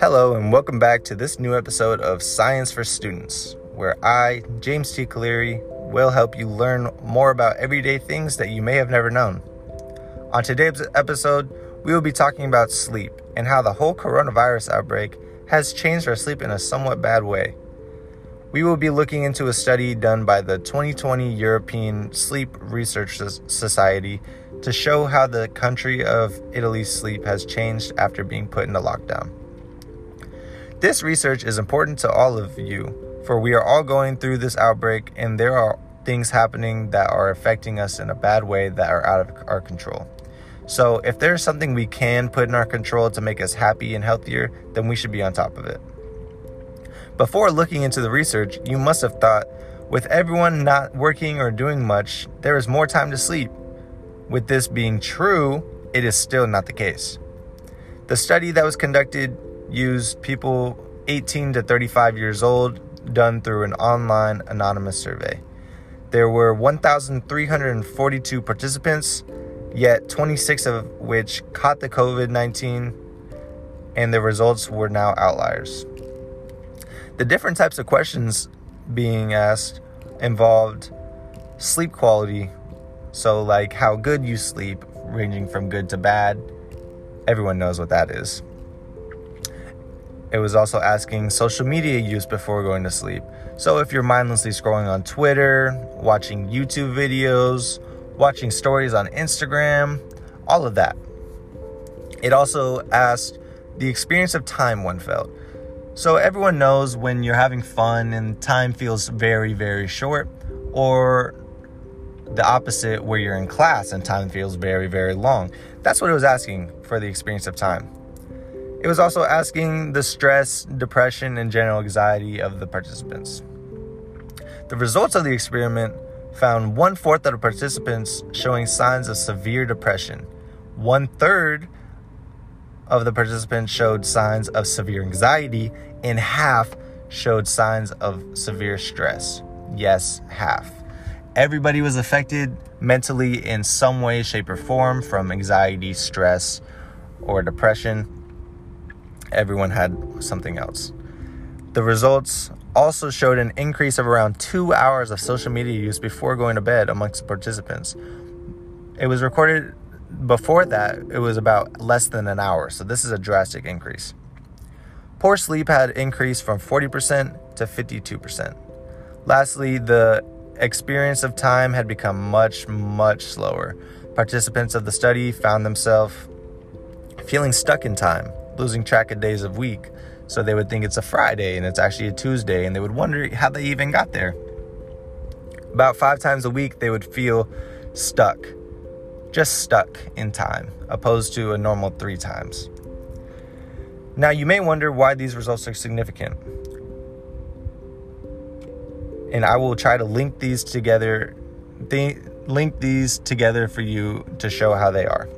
Hello, and welcome back to this new episode of Science for Students, where I, James T. Cleary, will help you learn more about everyday things that you may have never known. On today's episode, we will be talking about sleep and how the whole coronavirus outbreak has changed our sleep in a somewhat bad way. We will be looking into a study done by the 2020 European Sleep Research Society to show how the country of Italy's sleep has changed after being put into lockdown. This research is important to all of you, for we are all going through this outbreak and there are things happening that are affecting us in a bad way that are out of our control. So, if there's something we can put in our control to make us happy and healthier, then we should be on top of it. Before looking into the research, you must have thought, with everyone not working or doing much, there is more time to sleep. With this being true, it is still not the case. The study that was conducted used people 18 to 35 years old, done through an online anonymous survey. There were 1,342 participants yet 26 of which caught the COVID 19, and the results were now outliers. The different types of questions being asked involved sleep quality, so, like how good you sleep, ranging from good to bad. Everyone knows what that is. It was also asking social media use before going to sleep. So, if you're mindlessly scrolling on Twitter, watching YouTube videos, watching stories on Instagram, all of that. It also asked the experience of time one felt. So everyone knows when you're having fun and time feels very, very short, or the opposite where you're in class and time feels very, very long. That's what it was asking for the experience of time. It was also asking the stress, depression, and general anxiety of the participants. The results of the experiment found one fourth of the participants showing signs of severe depression. One third of the participants showed signs of severe anxiety, and half showed signs of severe stress. Yes, half. Everybody was affected mentally in some way, shape, or form from anxiety, stress, or depression. Everyone had something else. The results also showed an increase of around two hours of social media use before going to bed amongst participants. It was recorded before that, it was about less than an hour, so this is a drastic increase. Poor sleep had increased from 40% to 52%. Lastly, the experience of time had become much, much slower. Participants of the study found themselves feeling stuck in time, losing track of days of week, so they would think it's a Friday and it's actually a Tuesday, and they would wonder how they even got there. About five times a week, they would feel stuck, just stuck in time, opposed to a normal three times. Now, you may wonder why these results are significant. And I will try to link these together, th- link these together for you to show how they are.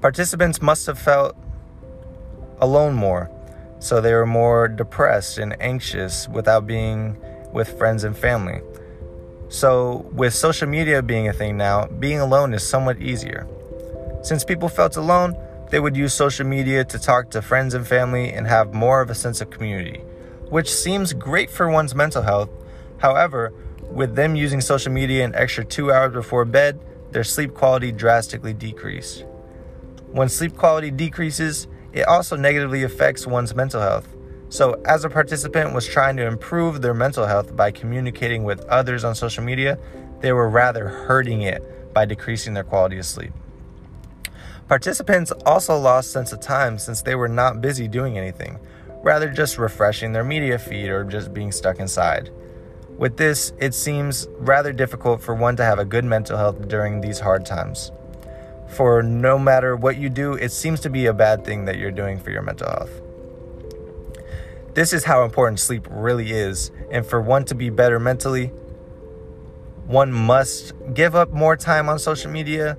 Participants must have felt alone more so they were more depressed and anxious without being with friends and family. So, with social media being a thing now, being alone is somewhat easier. Since people felt alone, they would use social media to talk to friends and family and have more of a sense of community, which seems great for one's mental health. However, with them using social media an extra two hours before bed, their sleep quality drastically decreased. When sleep quality decreases, it also negatively affects one's mental health. So, as a participant was trying to improve their mental health by communicating with others on social media, they were rather hurting it by decreasing their quality of sleep. Participants also lost sense of time since they were not busy doing anything, rather just refreshing their media feed or just being stuck inside. With this, it seems rather difficult for one to have a good mental health during these hard times for no matter what you do, it seems to be a bad thing that you're doing for your mental health. This is how important sleep really is. And for one to be better mentally, one must give up more time on social media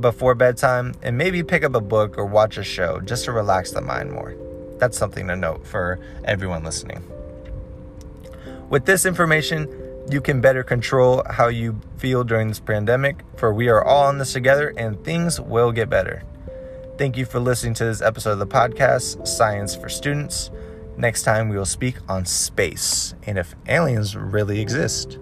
before bedtime and maybe pick up a book or watch a show just to relax the mind more. That's something to note for everyone listening. With this information, you can better control how you feel during this pandemic, for we are all in this together and things will get better. Thank you for listening to this episode of the podcast, Science for Students. Next time, we will speak on space and if aliens really exist.